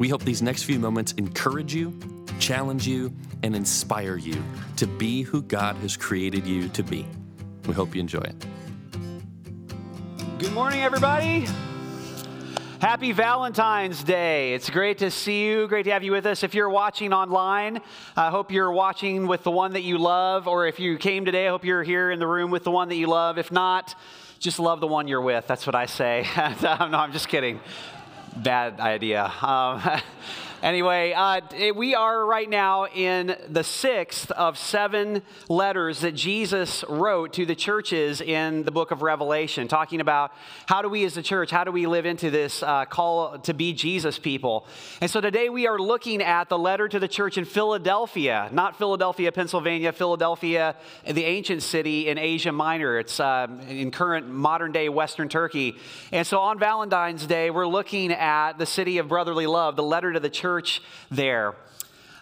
We hope these next few moments encourage you, challenge you, and inspire you to be who God has created you to be. We hope you enjoy it. Good morning, everybody. Happy Valentine's Day. It's great to see you. Great to have you with us. If you're watching online, I hope you're watching with the one that you love. Or if you came today, I hope you're here in the room with the one that you love. If not, just love the one you're with. That's what I say. no, I'm just kidding bad idea. Um, Anyway, uh, we are right now in the sixth of seven letters that Jesus wrote to the churches in the book of Revelation, talking about how do we as a church, how do we live into this uh, call to be Jesus people. And so today we are looking at the letter to the church in Philadelphia, not Philadelphia, Pennsylvania, Philadelphia, the ancient city in Asia Minor. It's uh, in current modern day Western Turkey. And so on Valentine's Day, we're looking at the city of brotherly love, the letter to the church church there.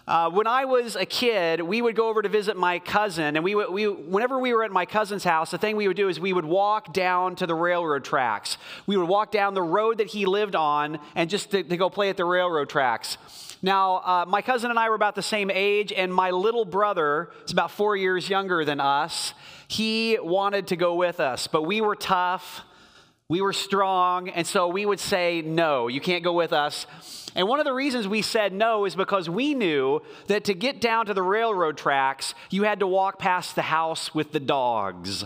Uh, when I was a kid, we would go over to visit my cousin, and we, would, we, whenever we were at my cousin's house, the thing we would do is we would walk down to the railroad tracks. We would walk down the road that he lived on, and just to, to go play at the railroad tracks. Now, uh, my cousin and I were about the same age, and my little brother is about four years younger than us. He wanted to go with us, but we were tough. We were strong, and so we would say, No, you can't go with us. And one of the reasons we said no is because we knew that to get down to the railroad tracks, you had to walk past the house with the dogs.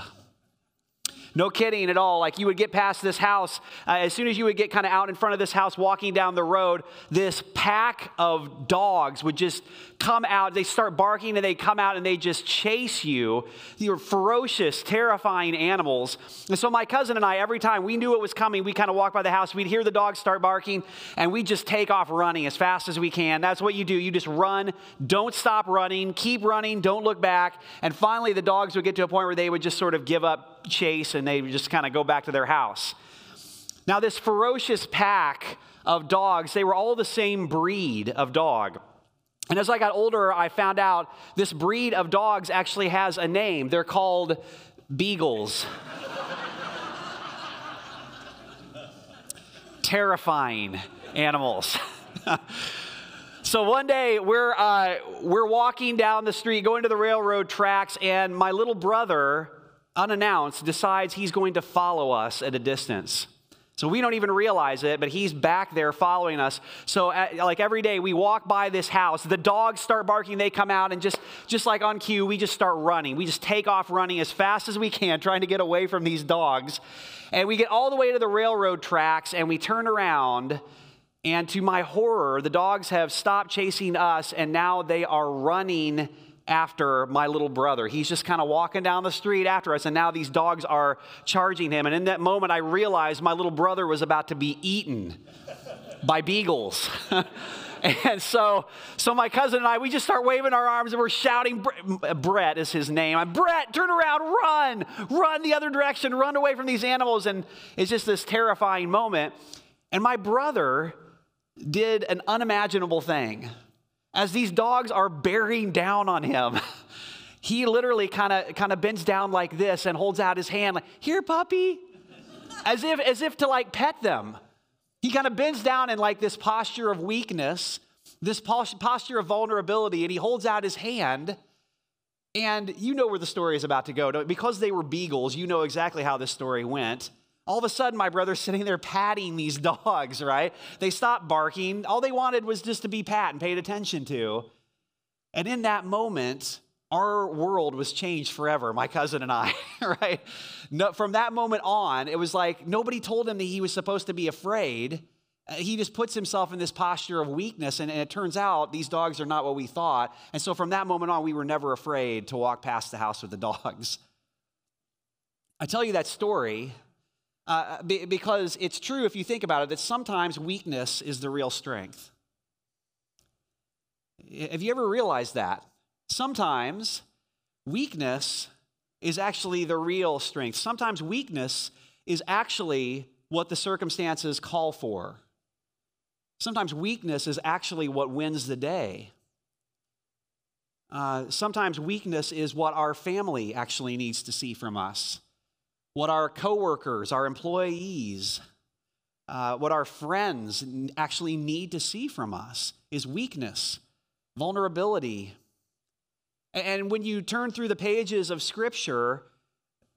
No kidding at all. Like you would get past this house, uh, as soon as you would get kind of out in front of this house walking down the road, this pack of dogs would just come out. They start barking and they come out and they just chase you. Were ferocious, terrifying animals. And so my cousin and I, every time we knew it was coming, we kind of walk by the house, we'd hear the dogs start barking, and we just take off running as fast as we can. That's what you do. You just run, don't stop running, keep running, don't look back. And finally, the dogs would get to a point where they would just sort of give up chase and they just kind of go back to their house. Now, this ferocious pack of dogs, they were all the same breed of dog. And as I got older, I found out this breed of dogs actually has a name. They're called beagles. Terrifying animals. so one day we're, uh, we're walking down the street, going to the railroad tracks, and my little brother, unannounced, decides he's going to follow us at a distance. So we don't even realize it, but he's back there following us. So at, like every day we walk by this house, the dogs start barking, they come out and just just like on cue, we just start running. We just take off running as fast as we can trying to get away from these dogs. And we get all the way to the railroad tracks and we turn around and to my horror, the dogs have stopped chasing us and now they are running after my little brother. He's just kind of walking down the street after us, and now these dogs are charging him. And in that moment, I realized my little brother was about to be eaten by beagles. and so, so my cousin and I, we just start waving our arms and we're shouting. Uh, Brett is his name. I'm Brett, turn around, run, run the other direction, run away from these animals. And it's just this terrifying moment. And my brother did an unimaginable thing as these dogs are bearing down on him. he literally kind of kind of bends down like this and holds out his hand like, "Here, puppy." as if as if to like pet them. He kind of bends down in like this posture of weakness, this posture of vulnerability and he holds out his hand. And you know where the story is about to go. Because they were beagles, you know exactly how this story went. All of a sudden, my brother's sitting there patting these dogs, right? They stopped barking. All they wanted was just to be pat and paid attention to. And in that moment, our world was changed forever, my cousin and I, right? No, from that moment on, it was like nobody told him that he was supposed to be afraid. Uh, he just puts himself in this posture of weakness, and, and it turns out these dogs are not what we thought. And so from that moment on, we were never afraid to walk past the house with the dogs. I tell you that story uh, because it's true if you think about it that sometimes weakness is the real strength. Have you ever realized that? Sometimes weakness is actually the real strength. Sometimes weakness is actually what the circumstances call for. Sometimes weakness is actually what wins the day. Uh, sometimes weakness is what our family actually needs to see from us, what our coworkers, our employees, uh, what our friends actually need to see from us is weakness, vulnerability. And when you turn through the pages of Scripture,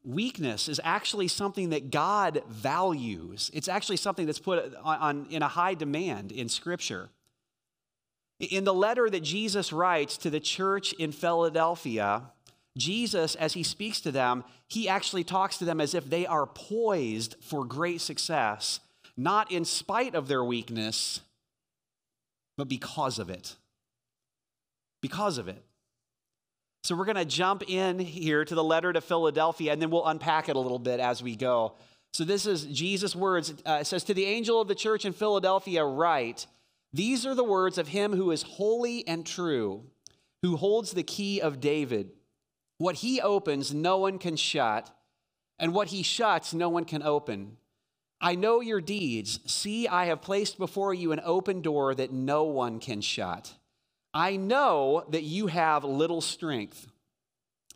weakness is actually something that God values. It's actually something that's put on, on, in a high demand in Scripture. In the letter that Jesus writes to the church in Philadelphia, Jesus, as he speaks to them, he actually talks to them as if they are poised for great success, not in spite of their weakness, but because of it. Because of it. So we're going to jump in here to the letter to Philadelphia, and then we'll unpack it a little bit as we go. So this is Jesus' words. Uh, it says, To the angel of the church in Philadelphia, write, These are the words of him who is holy and true, who holds the key of David. What he opens, no one can shut, and what he shuts, no one can open. I know your deeds. See, I have placed before you an open door that no one can shut. I know that you have little strength,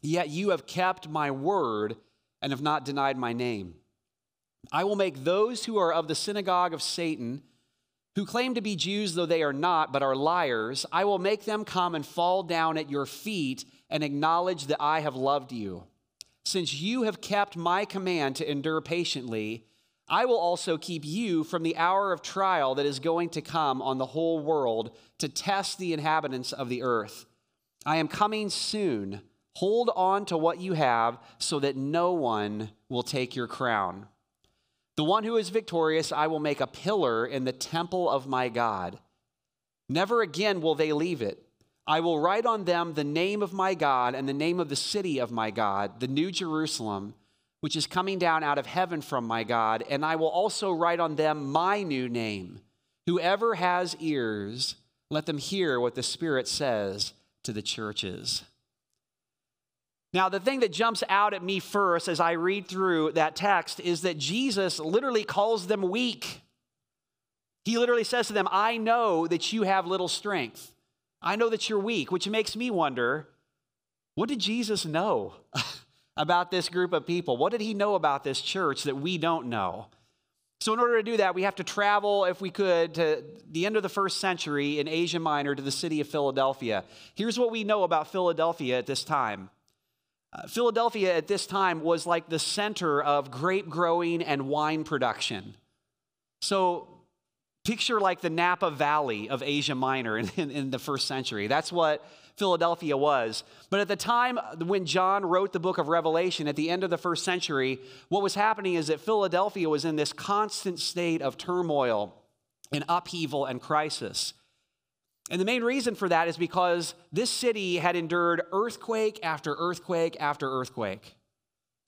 yet you have kept my word and have not denied my name. I will make those who are of the synagogue of Satan, who claim to be Jews though they are not, but are liars, I will make them come and fall down at your feet and acknowledge that I have loved you. Since you have kept my command to endure patiently, I will also keep you from the hour of trial that is going to come on the whole world to test the inhabitants of the earth. I am coming soon. Hold on to what you have so that no one will take your crown. The one who is victorious, I will make a pillar in the temple of my God. Never again will they leave it. I will write on them the name of my God and the name of the city of my God, the New Jerusalem which is coming down out of heaven from my God, and I will also write on them my new name. Whoever has ears, let them hear what the Spirit says to the churches. Now, the thing that jumps out at me first as I read through that text is that Jesus literally calls them weak. He literally says to them, I know that you have little strength. I know that you're weak, which makes me wonder what did Jesus know? about this group of people? What did he know about this church that we don't know? So, in order to do that, we have to travel, if we could, to the end of the first century in Asia Minor to the city of Philadelphia. Here's what we know about Philadelphia at this time. Uh, Philadelphia at this time was like the center of grape growing and wine production. So, picture like the Napa Valley of Asia Minor in, in, in the first century. That's what Philadelphia was. But at the time when John wrote the book of Revelation at the end of the first century, what was happening is that Philadelphia was in this constant state of turmoil and upheaval and crisis. And the main reason for that is because this city had endured earthquake after earthquake after earthquake.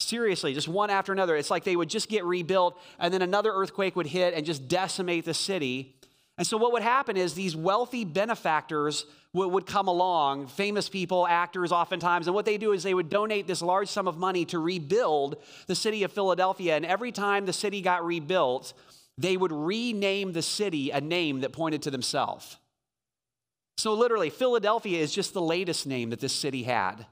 Seriously, just one after another. It's like they would just get rebuilt, and then another earthquake would hit and just decimate the city. And so, what would happen is these wealthy benefactors would, come along, famous people, actors oftentimes, and what they do is they would donate this large sum of money to rebuild the city of Philadelphia. And every time the city got rebuilt, they would rename the city a name that pointed to themselves. So, literally, Philadelphia is just the latest name that this city had.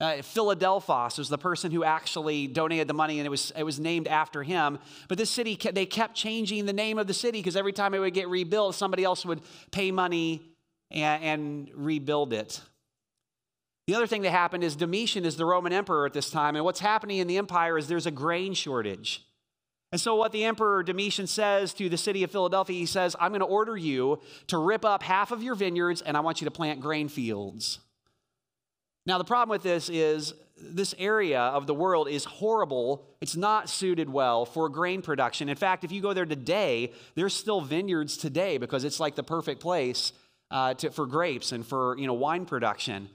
Uh, Philadelphos was the person who actually donated the money, and it was, it was named after him. But this city, they kept changing the name of the city because every time it would get rebuilt, somebody else would pay money and, and rebuild it. The other thing that happened is Domitian is the Roman emperor at this time, and what's happening in the empire is there's a grain shortage. And so, what the emperor Domitian says to the city of Philadelphia, he says, I'm going to order you to rip up half of your vineyards, and I want you to plant grain fields. Now, the problem with this is this area of the world is horrible. It's not suited well for grain production. In fact, if you go there today, there's still vineyards today because it's like the perfect place uh, to, for grapes and for you know wine production.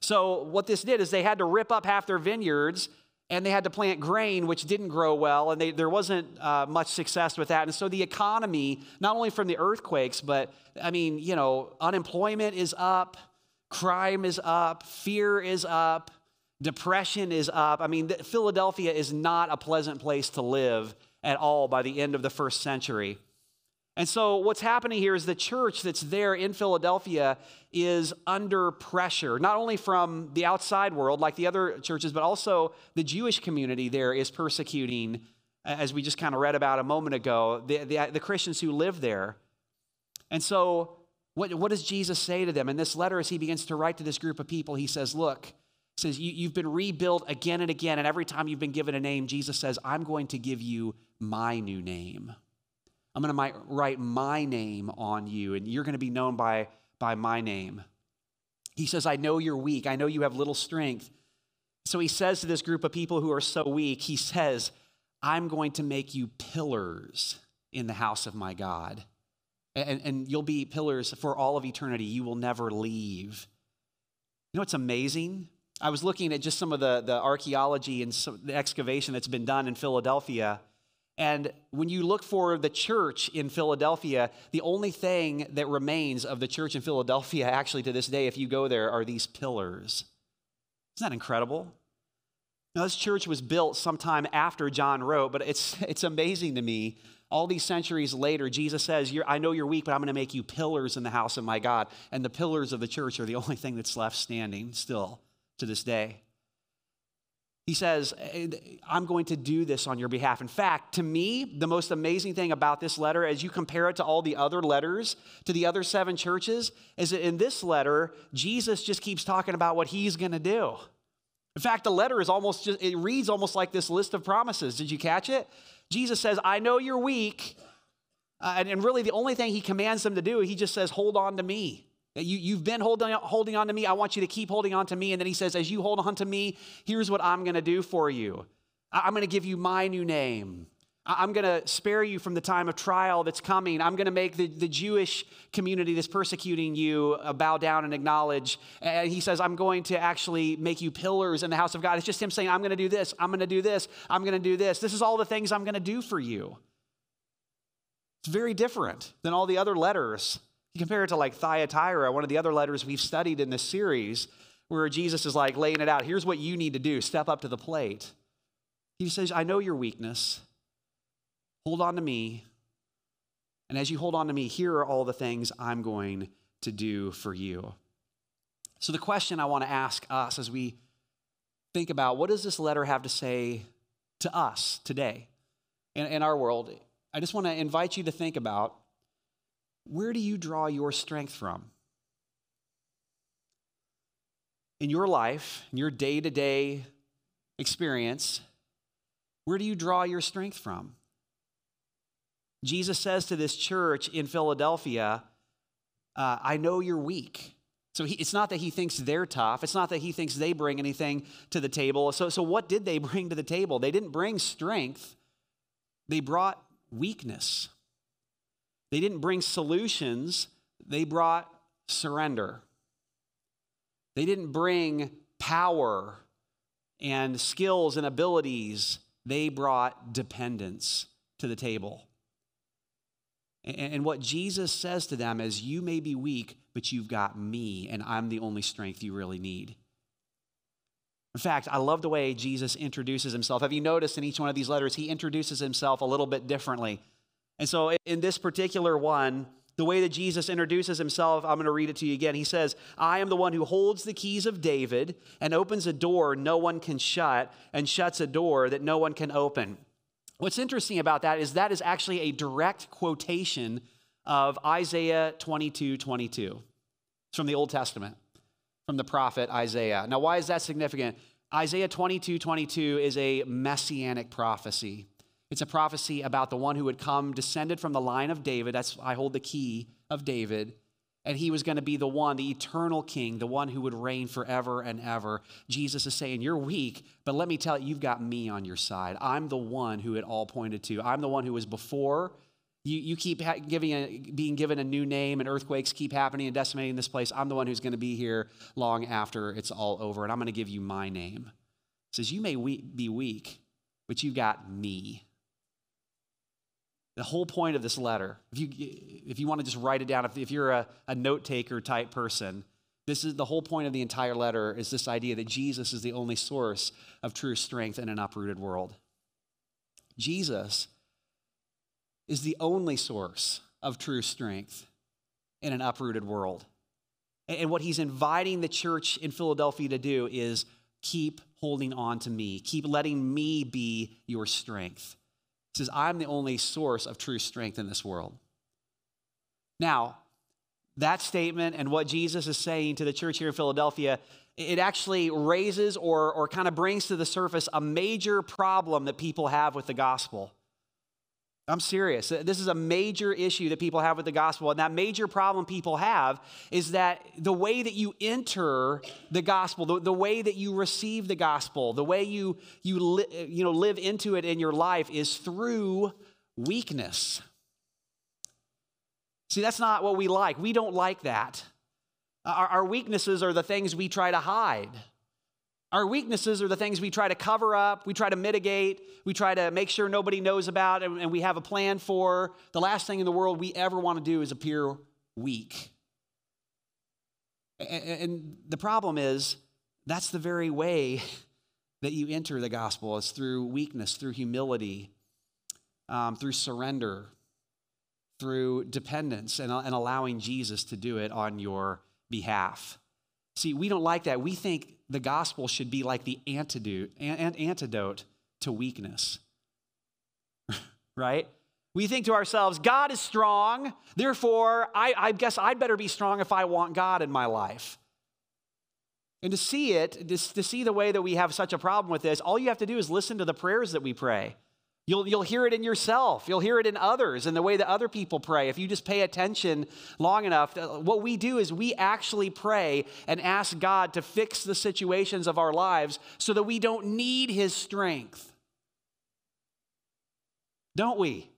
So what this did is they had to rip up half their vineyards and they had to plant grain, which didn't grow well, and they, there wasn't uh, much success with that. And so the economy, not only from the earthquakes, but I mean, you know, unemployment is up, crime is up, fear is up, depression is up. I mean, Philadelphia is not a pleasant place to live at all by the end of the first century. And so, what's happening here is the church that's there in Philadelphia is under pressure, not only from the outside world, like the other churches, but also the Jewish community there is persecuting, as we just kind of read about a moment ago, the, the, the Christians who live there. And so, what, what does Jesus say to them? In this letter, as he begins to write to this group of people, he says, Look, says, you, You've been rebuilt again and again, and every time you've been given a name, Jesus says, I'm going to give you my new name. I'm going to write my name on you, and you're going to be known by, by my name. He says, I know you're weak. I know you have little strength. So he says to this group of people who are so weak, he says, I'm going to make you pillars in the house of my God. And, and you'll be pillars for all of eternity. You will never leave. You know what's amazing? I was looking at just some of the, the archaeology and the excavation that's been done in Philadelphia. And when you look for the church in Philadelphia, the only thing that remains of the church in Philadelphia, actually to this day, if you go there, are these pillars. Isn't that incredible? Now, this church was built sometime after John wrote, but it's, it's amazing to me. All these centuries later, Jesus says, I know you're weak, but I'm going to make you pillars in the house of my God. And the pillars of the church are the only thing that's left standing still to this day. He says, I'm going to do this on your behalf. In fact, to me, the most amazing thing about this letter, as you compare it to all the other letters to the other seven churches, is that in this letter, Jesus just keeps talking about what he's going to do. In fact, the letter is almost just, it reads almost like this list of promises. Did you catch it? Jesus says, I know you're weak. Uh, and, and really, the only thing he commands them to do, he just says, hold on to me. You, you've been holding, holding on to me. I want you to keep holding on to me. And then he says, As you hold on to me, here's what I'm going to do for you I'm going to give you my new name. I'm going to spare you from the time of trial that's coming. I'm going to make the, the Jewish community that's persecuting you uh, bow down and acknowledge. And he says, I'm going to actually make you pillars in the house of God. It's just him saying, I'm going to do this, I'm going to do this, I'm going to do this. This is all the things I'm going to do for you. It's very different than all the other letters you compare it to like Thyatira, one of the other letters we've studied in this series, where Jesus is like laying it out. Here's what you need to do step up to the plate. He says, I know your weakness. Hold on to me. And as you hold on to me, here are all the things I'm going to do for you. So, the question I want to ask us as we think about what does this letter have to say to us today in, in our world, I just want to invite you to think about where do you draw your strength from? In your life, in your day to day experience, where do you draw your strength from? Jesus says to this church in Philadelphia, uh, I know you're weak. So he, it's not that he thinks they're tough. It's not that he thinks they bring anything to the table. So, so what did they bring to the table? They didn't bring strength, they brought weakness. They didn't bring solutions, they brought surrender. They didn't bring power and skills and abilities, they brought dependence to the table. And what Jesus says to them is, You may be weak, but you've got me, and I'm the only strength you really need. In fact, I love the way Jesus introduces himself. Have you noticed in each one of these letters, he introduces himself a little bit differently? And so, in this particular one, the way that Jesus introduces himself, I'm going to read it to you again. He says, I am the one who holds the keys of David and opens a door no one can shut and shuts a door that no one can open. What's interesting about that is that is actually a direct quotation of Isaiah 22 22. It's from the Old Testament, from the prophet Isaiah. Now, why is that significant? Isaiah 22 22 is a messianic prophecy. It's a prophecy about the one who would come descended from the line of David. That's I hold the key of David. And he was going to be the one, the eternal king, the one who would reign forever and ever. Jesus is saying, You're weak, but let me tell you, you've got me on your side. I'm the one who it all pointed to. I'm the one who was before. You, you keep giving a, being given a new name, and earthquakes keep happening and decimating this place. I'm the one who's going to be here long after it's all over, and I'm going to give you my name. says, You may be weak, but you've got me. The whole point of this letter, if you, if you want to just write it down, if, if you're a, a note taker type person, this is the whole point of the entire letter is this idea that Jesus is the only source of true strength in an uprooted world. Jesus is the only source of true strength in an uprooted world. And what he's inviting the church in Philadelphia to do is keep holding on to me, keep letting me be your strength. Says, I'm the only source of true strength in this world. Now, that statement and what Jesus is saying to the church here in Philadelphia, it actually raises or, or kind of brings to the surface a major problem that people have with the gospel. I'm serious. This is a major issue that people have with the gospel. And that major problem people have is that the way that you enter the gospel, the, the way that you receive the gospel, the way you, you, li- you know, live into it in your life is through weakness. See, that's not what we like. We don't like that. Our, our weaknesses are the things we try to hide. Our weaknesses are the things we try to cover up, we try to mitigate, we try to make sure nobody knows about, and, we have a plan for. The last thing in the world we ever want to do is appear weak. And, and the problem is, that's the very way that you enter the gospel is through weakness, through humility, um, through surrender, through dependence, and, and allowing Jesus to do it on your behalf. See, we don't like that. We think the gospel should be like the antidote, an- antidote to weakness. right? We think to ourselves, God is strong, therefore, I, I, guess I'd better be strong if I want God in my life. And to see it, to, to see the way that we have such a problem with this, all you have to do is listen to the prayers that we pray. You'll, you'll hear it in yourself. You'll hear it in others and the way that other people pray. If you just pay attention long enough, uh, what we do is we actually pray and ask God to fix the situations of our lives so that we don't need His strength. Don't we?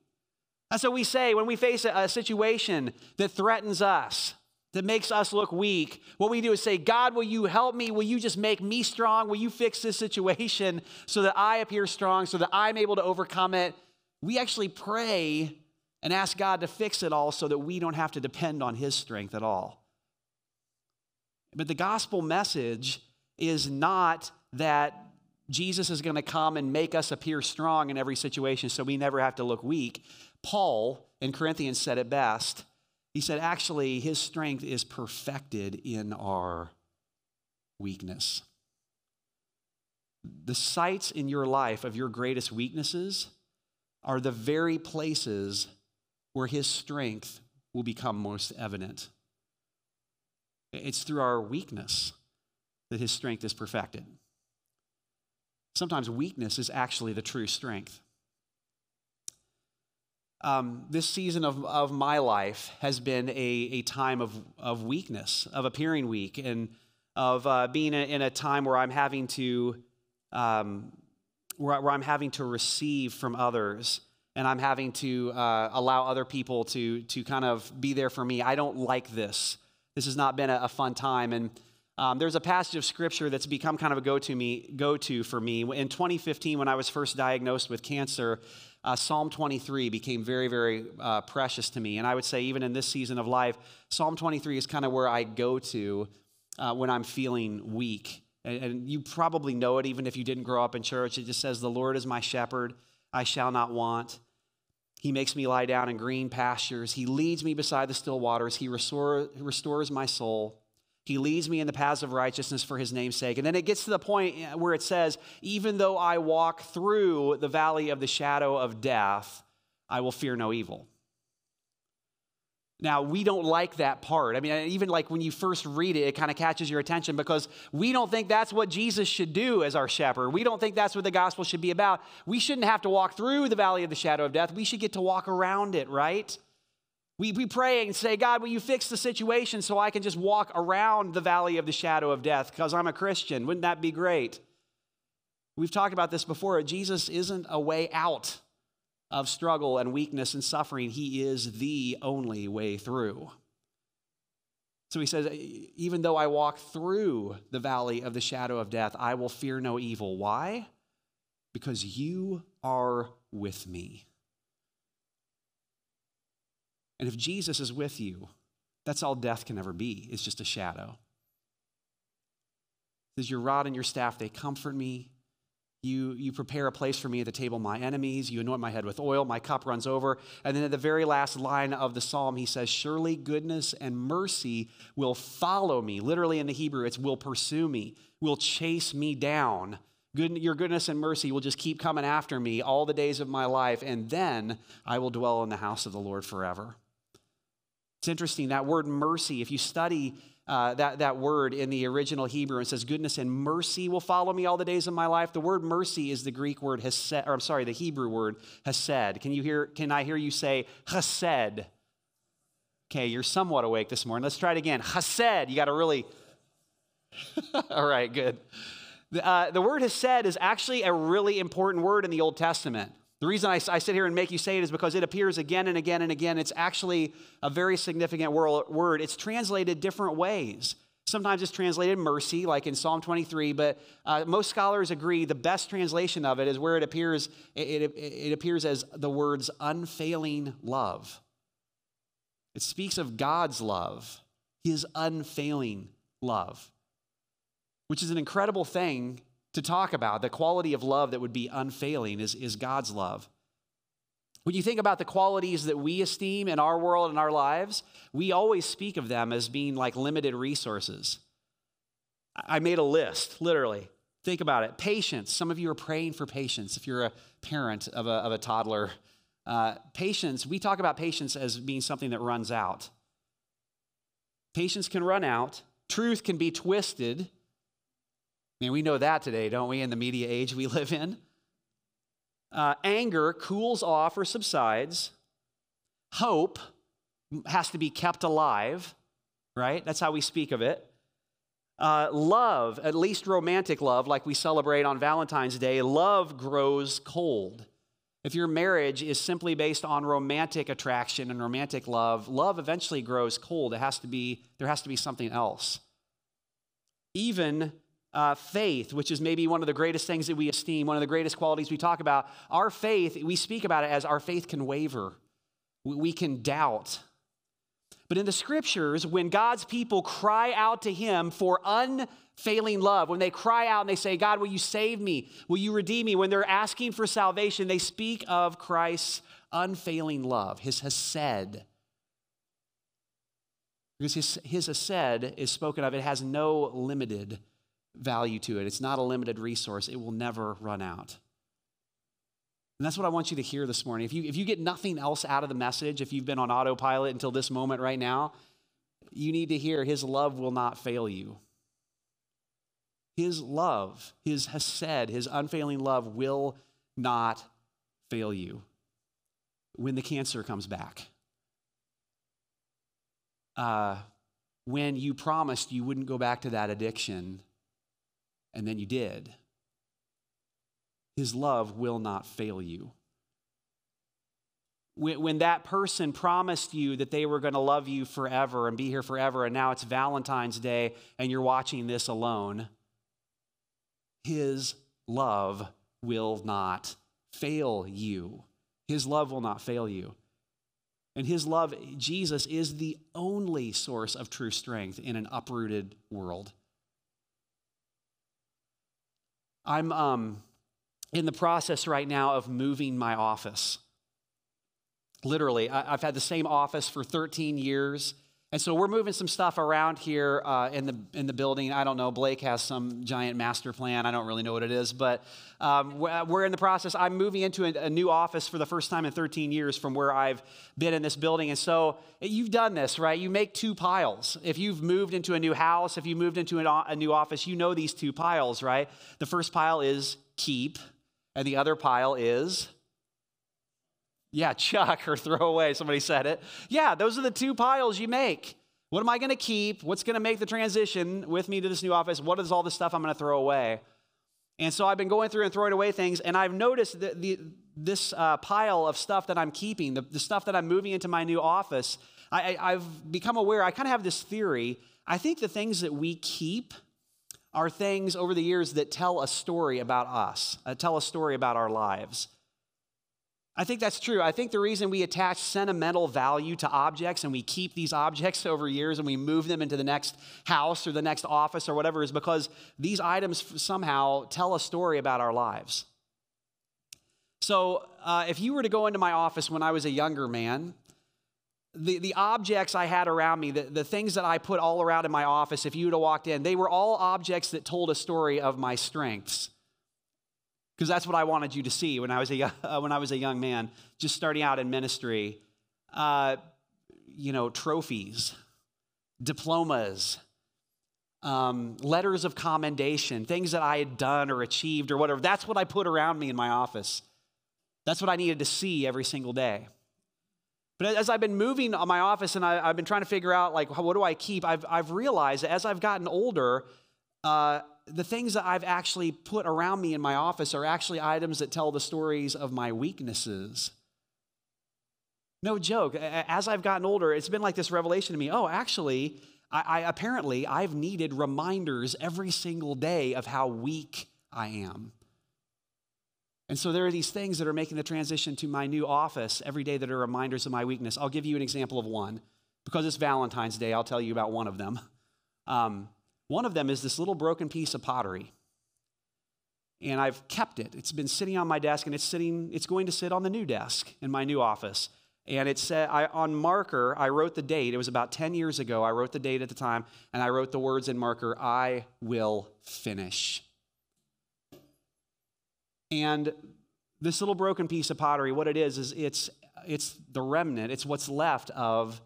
That's what we say when we face a, a situation that threatens us that makes us look weak, what we do is say, God, will you help me? Will you just make me strong? Will you fix this situation so that I appear strong, so that I'm able to overcome it? We actually pray and ask God to fix it all so that we don't have to depend on His strength at all. But the gospel message is not that Jesus is going to come and make us appear strong in every situation so we never have to look weak. Paul in Corinthians said it best. He said, actually, his strength is perfected in our weakness. The sites in your life of your greatest weaknesses are the very places where his strength will become most evident. It's through our weakness that his strength is perfected. Sometimes weakness is actually the true strength um, this season of, of my life has been a, a time of, of weakness, of appearing weak, and of uh, being in a time where I'm having to um, where, where, I'm having to receive from others, and I'm having to uh, allow other people to to kind of be there for me. I don't like this. This has not been a, a fun time, and um, there's a passage of scripture that's become kind of a go-to me go-to for me. In 2015, when I was first diagnosed with cancer, uh, Psalm 23 became very, very uh, precious to me. And I would say, even in this season of life, Psalm 23 is kind of where I go to uh, when I'm feeling weak. And, and you probably know it, even if you didn't grow up in church. It just says, The Lord is my shepherd, I shall not want. He makes me lie down in green pastures. He leads me beside the still waters. He restore, restores my soul. He leads me in the paths of righteousness for his name's sake. And then it gets to the point eh, where it says, Even though I walk through the valley of the shadow of death, I will fear no evil. Now, we don't like that part. I mean, eh, even like when you first read it, it kind of catches your attention because we don't think that's what Jesus should do as our shepherd. We don't think that's what the gospel should be about. We shouldn't have to walk through the valley of the shadow of death. We should get to walk around it, right? We, we pray and say, God, will you fix the situation so I can just walk around the valley of the shadow of death because I'm a Christian? Wouldn't that be great? We've talked about this before. Jesus isn't a way out of struggle and weakness and suffering, He is the only way through. So he says, even though I walk through the valley of the shadow of death, I will fear no evil. Why? Because you are with me. And if Jesus is with you, that's all death can ever be. It's just a shadow. says, Your rod and your staff, they comfort me. You, you prepare a place for me at the table my enemies. You anoint my head with oil. My cup runs over. And then at the very last line of the psalm, he says, Surely goodness and mercy will follow me. Literally in the Hebrew, it's will pursue me, will chase me down. Good, your goodness and mercy will just keep coming after me all the days of my life. And then I will dwell in the house of the Lord forever. It's interesting, that word mercy, if you study uh, that, that word in the original Hebrew, it says, Goodness and mercy will follow me all the days of my life. The word mercy is the Greek word hesed, or I'm sorry, the Hebrew word hesed. Can you hear, can I hear you say hesed? Okay, you're somewhat awake this morning. Let's try it again. Hesed. You got to really. all right, good. The, uh, the word hesed is actually a really important word in the Old Testament. The reason I, I, sit here and make you say it is because it appears again and again and again. It's actually a very significant word. It's translated different ways. Sometimes it's translated mercy, like in Psalm 23, but uh, most scholars agree the best translation of it is where it appears, it, it, it appears as the words unfailing love. It speaks of God's love, his unfailing love, which is an incredible thing to talk about. The quality of love that would be unfailing is, is God's love. When you think about the qualities that we esteem in our world and our lives, we always speak of them as being like limited resources. I made a list, literally. Think about it. Patience. Some of you are praying for patience if you're a parent of a, of a toddler. Uh, patience, we talk about patience as being something that runs out. Patience can run out, truth can be twisted, I mean, we know that today, don't we, in the media age we live in? Uh, anger cools off or subsides. Hope has to be kept alive, right? That's how we speak of it. Uh, love, at least romantic love, like we celebrate on Valentine's Day, love grows cold. If your marriage is simply based on romantic attraction and romantic love, love eventually grows cold. It has to be, there has to be something else. Even uh, faith, which is maybe one of the greatest things that we esteem, one of the greatest qualities we talk about, our faith, we speak about it as our faith can waver, we can doubt. But in the scriptures, when God's people cry out to Him for unfailing love, when they cry out and they say, God, will you save me? Will you redeem me? When they're asking for salvation, they speak of Christ's unfailing love, His Hesed. Because his, his Hesed is spoken of, it has no limited value to it. It's not a limited resource, it will never run out. And that's what I want you to hear this morning. If you, if you get nothing else out of the message, if you've been on autopilot until this moment right now, you need to hear His love will not fail you. His love, His Hesed, His unfailing love will not fail you when the cancer comes back. Uh, when you promised you wouldn't go back to that addiction and then you did. His love will not fail you. When, that person promised you that they were going to love you forever and be here forever, and now it's Valentine's Day and you're watching this alone, his love will not fail you. His love will not fail you. And his love, Jesus, is the only source of true strength in an uprooted world. I'm um, in the process right now of moving my office. Literally, I, have had the same office for 13 years. And so we're moving some stuff around here uh, in, the, in the building. I don't know. Blake has some giant master plan. I don't really know what it is, but um, we're in the process. I'm moving into a, a, new office for the first time in 13 years from where I've been in this building. And so you've done this, right? You make two piles. If you've moved into a new house, if you moved into an, a new office, you know these two piles, right? The first pile is keep, and the other pile is yeah, chuck or throw away. Somebody said it. Yeah, those are the two piles you make. What am I going to keep? What's going to make the transition with me to this new office? What is all the stuff I'm going to throw away? And so I've been going through and throwing away things, and I've noticed that the, this uh, pile of stuff that I'm keeping, the, the stuff that I'm moving into my new office, I, I've become aware, I kind of have this theory. I think the things that we keep are things over the years that tell a story about us, uh, tell a story about our lives. I think that's true. I think the reason we attach sentimental value to objects and we keep these objects over years and we move them into the next house or the next office or whatever is because these items somehow tell a story about our lives. So, uh, if you were to go into my office when I was a younger man, the, the objects I had around me, the, the things that I put all around in my office, if you would have walked in, they were all objects that told a story of my strengths because that's what I wanted you to see when I was a, uh, when I was a young man, just starting out in ministry. Uh, you know, trophies, diplomas, um, letters of commendation, things that I had done or achieved or whatever. That's what I put around me in my office. That's what I needed to see every single day. But as I've been moving on my office and I, have been trying to figure out, like, what do I keep? I've, I've realized as I've gotten older, uh, the things that I've actually put around me in my office are actually items that tell the stories of my weaknesses. No joke. As I've gotten older, it's been like this revelation to me. Oh, actually, I, I apparently I've needed reminders every single day of how weak I am. And so there are these things that are making the transition to my new office every day that are reminders of my weakness. I'll give you an example of one. Because it's Valentine's Day, I'll tell you about one of them. Um, one of them is this little broken piece of pottery. And I've kept it. It's been sitting on my desk and it's sitting, it's going to sit on the new desk in my new office. And it said, I, on marker, I wrote the date. It was about 10 years ago. I wrote the date at the time, and I wrote the words in marker, I will finish. And this little broken piece of pottery, what it is, is it's, it's the remnant, it's what's left of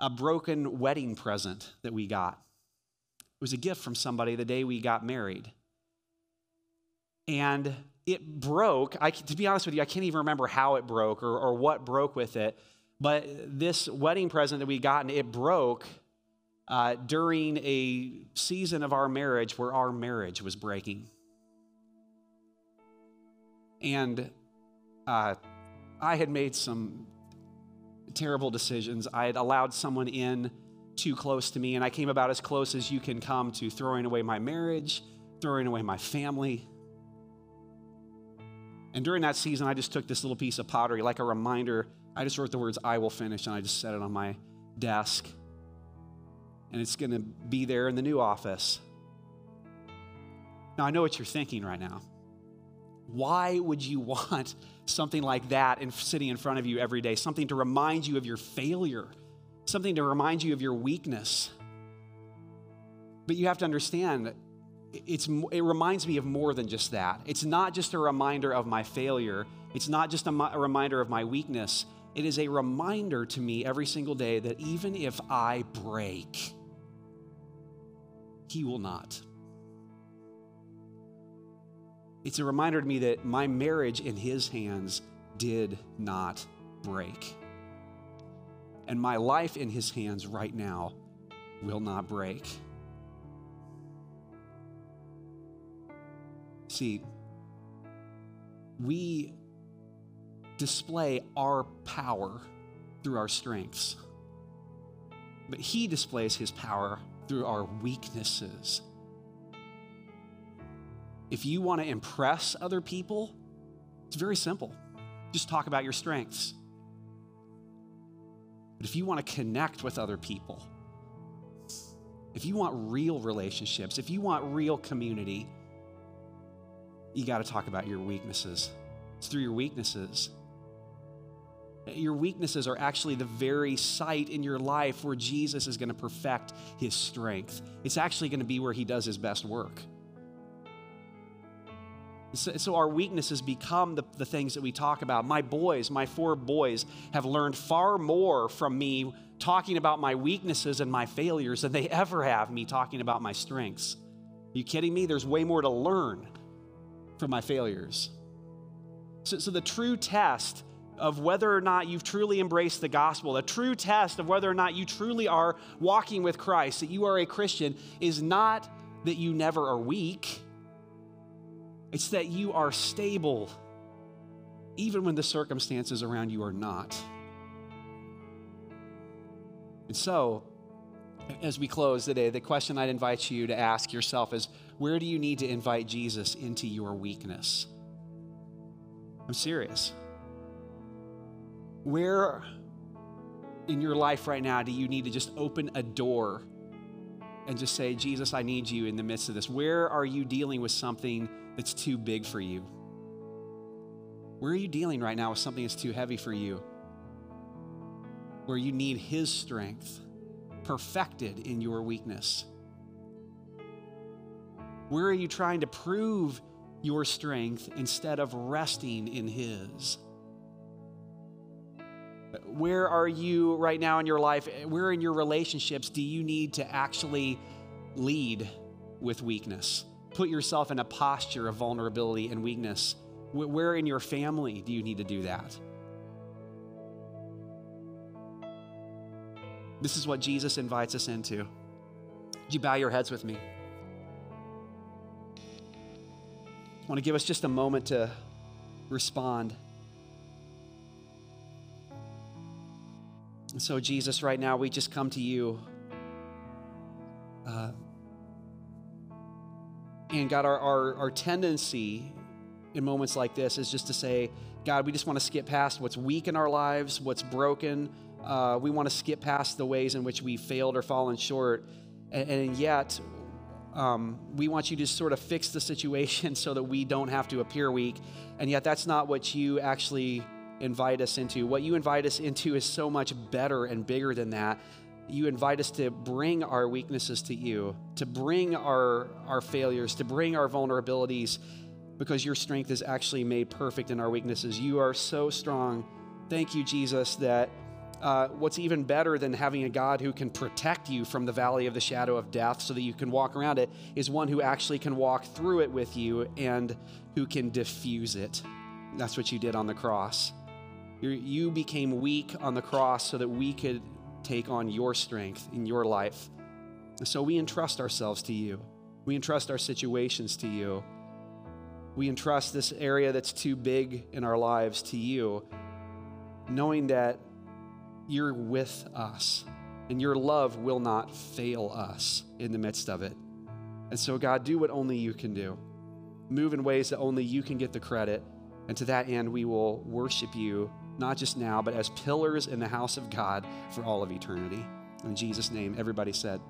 a broken wedding present that we got. It was a gift from somebody the day we got married. And it broke. I, to be honest with you, I can't even remember how it broke or, or what broke with it. But this wedding present that we gotten, it broke uh, during a season of our marriage where our marriage was breaking. And uh, I had made some terrible decisions. I had allowed someone in too close to me, and I came about as close as you can come to throwing away my marriage, throwing away my family. And during that season, I just took this little piece of pottery, like a reminder. I just wrote the words, I will finish, and I just set it on my desk. And it's going to be there in the new office. Now, I know what you're thinking right now. Why would you want something like that in, sitting in front of you every day? Something to remind you of your failure, something to remind you of your weakness. But you have to understand, it's, it reminds me of more than just that. It's not just a reminder of my failure, it's not just a, a reminder of my weakness. It is a reminder to me every single day that even if I break, He will not. It's a reminder to me that my marriage in His hands did not break and my life in his hands right now will not break. See, we display our power through our strengths, but he displays his power through our weaknesses. If you want to impress other people, it's very simple. Just talk about your strengths. But if you want to connect with other people, if you want real relationships, if you want real community, you got to talk about your weaknesses. It's through your weaknesses. Your weaknesses are actually the very site in your life where Jesus is going to perfect his strength. It's actually going to be where he does his best work. So, so, our weaknesses become the, the things that we talk about. My boys, my four boys, have learned far more from me talking about my weaknesses and my failures than they ever have me talking about my strengths. Are you kidding me? There's way more to learn from my failures. So, so the true test of whether or not you've truly embraced the gospel, the true test of whether or not you truly are walking with Christ, that you are a Christian, is not that you never are weak it's that you are stable even when the circumstances around you are not. And so, as we close today, the question I'd invite you to ask yourself is where do you need to invite Jesus into your weakness? I'm serious. Where in your life right now do you need to just open a door and just say, Jesus, I need you in the midst of this? Where are you dealing with something that's too big for you? Where are you dealing right now with something that's too heavy for you? Where you need His strength perfected in your weakness? Where are you trying to prove your strength instead of resting in His? Where are you right now in your life? Where in your relationships do you need to actually lead with weakness? Put yourself in a posture of vulnerability and weakness. Where in your family do you need to do that? This is what Jesus invites us into. Would you bow your heads with me? I want to give us just a moment to respond. And so, Jesus, right now, we just come to you. Uh, and God, our, our, our tendency in moments like this is just to say, God, we just want to skip past what's weak in our lives, what's broken. Uh, we want to skip past the ways in which we failed or fallen short. And, and yet, um, we want you to sort of fix the situation so that we don't have to appear weak. And yet, that's not what you actually invite us into. What you invite us into is so much better and bigger than that. You invite us to bring our weaknesses to you, to bring our, our failures, to bring our vulnerabilities, because your strength is actually made perfect in our weaknesses. You are so strong. Thank you, Jesus, that uh, what's even better than having a God who can protect you from the valley of the shadow of death so that you can walk around it is one who actually can walk through it with you and who can diffuse it. That's what you did on the cross. You're, you became weak on the cross so that we could take on your strength in your life. And so we entrust ourselves to you. We entrust our situations to you. We entrust this area that's too big in our lives to you, knowing that you're with us and your love will not fail us in the midst of it. And so, God, do what only you can do. Move in ways that only you can get the credit. And to that end, we will worship you not just now, but as pillars in the house of God for all of eternity. In Jesus' name, everybody said,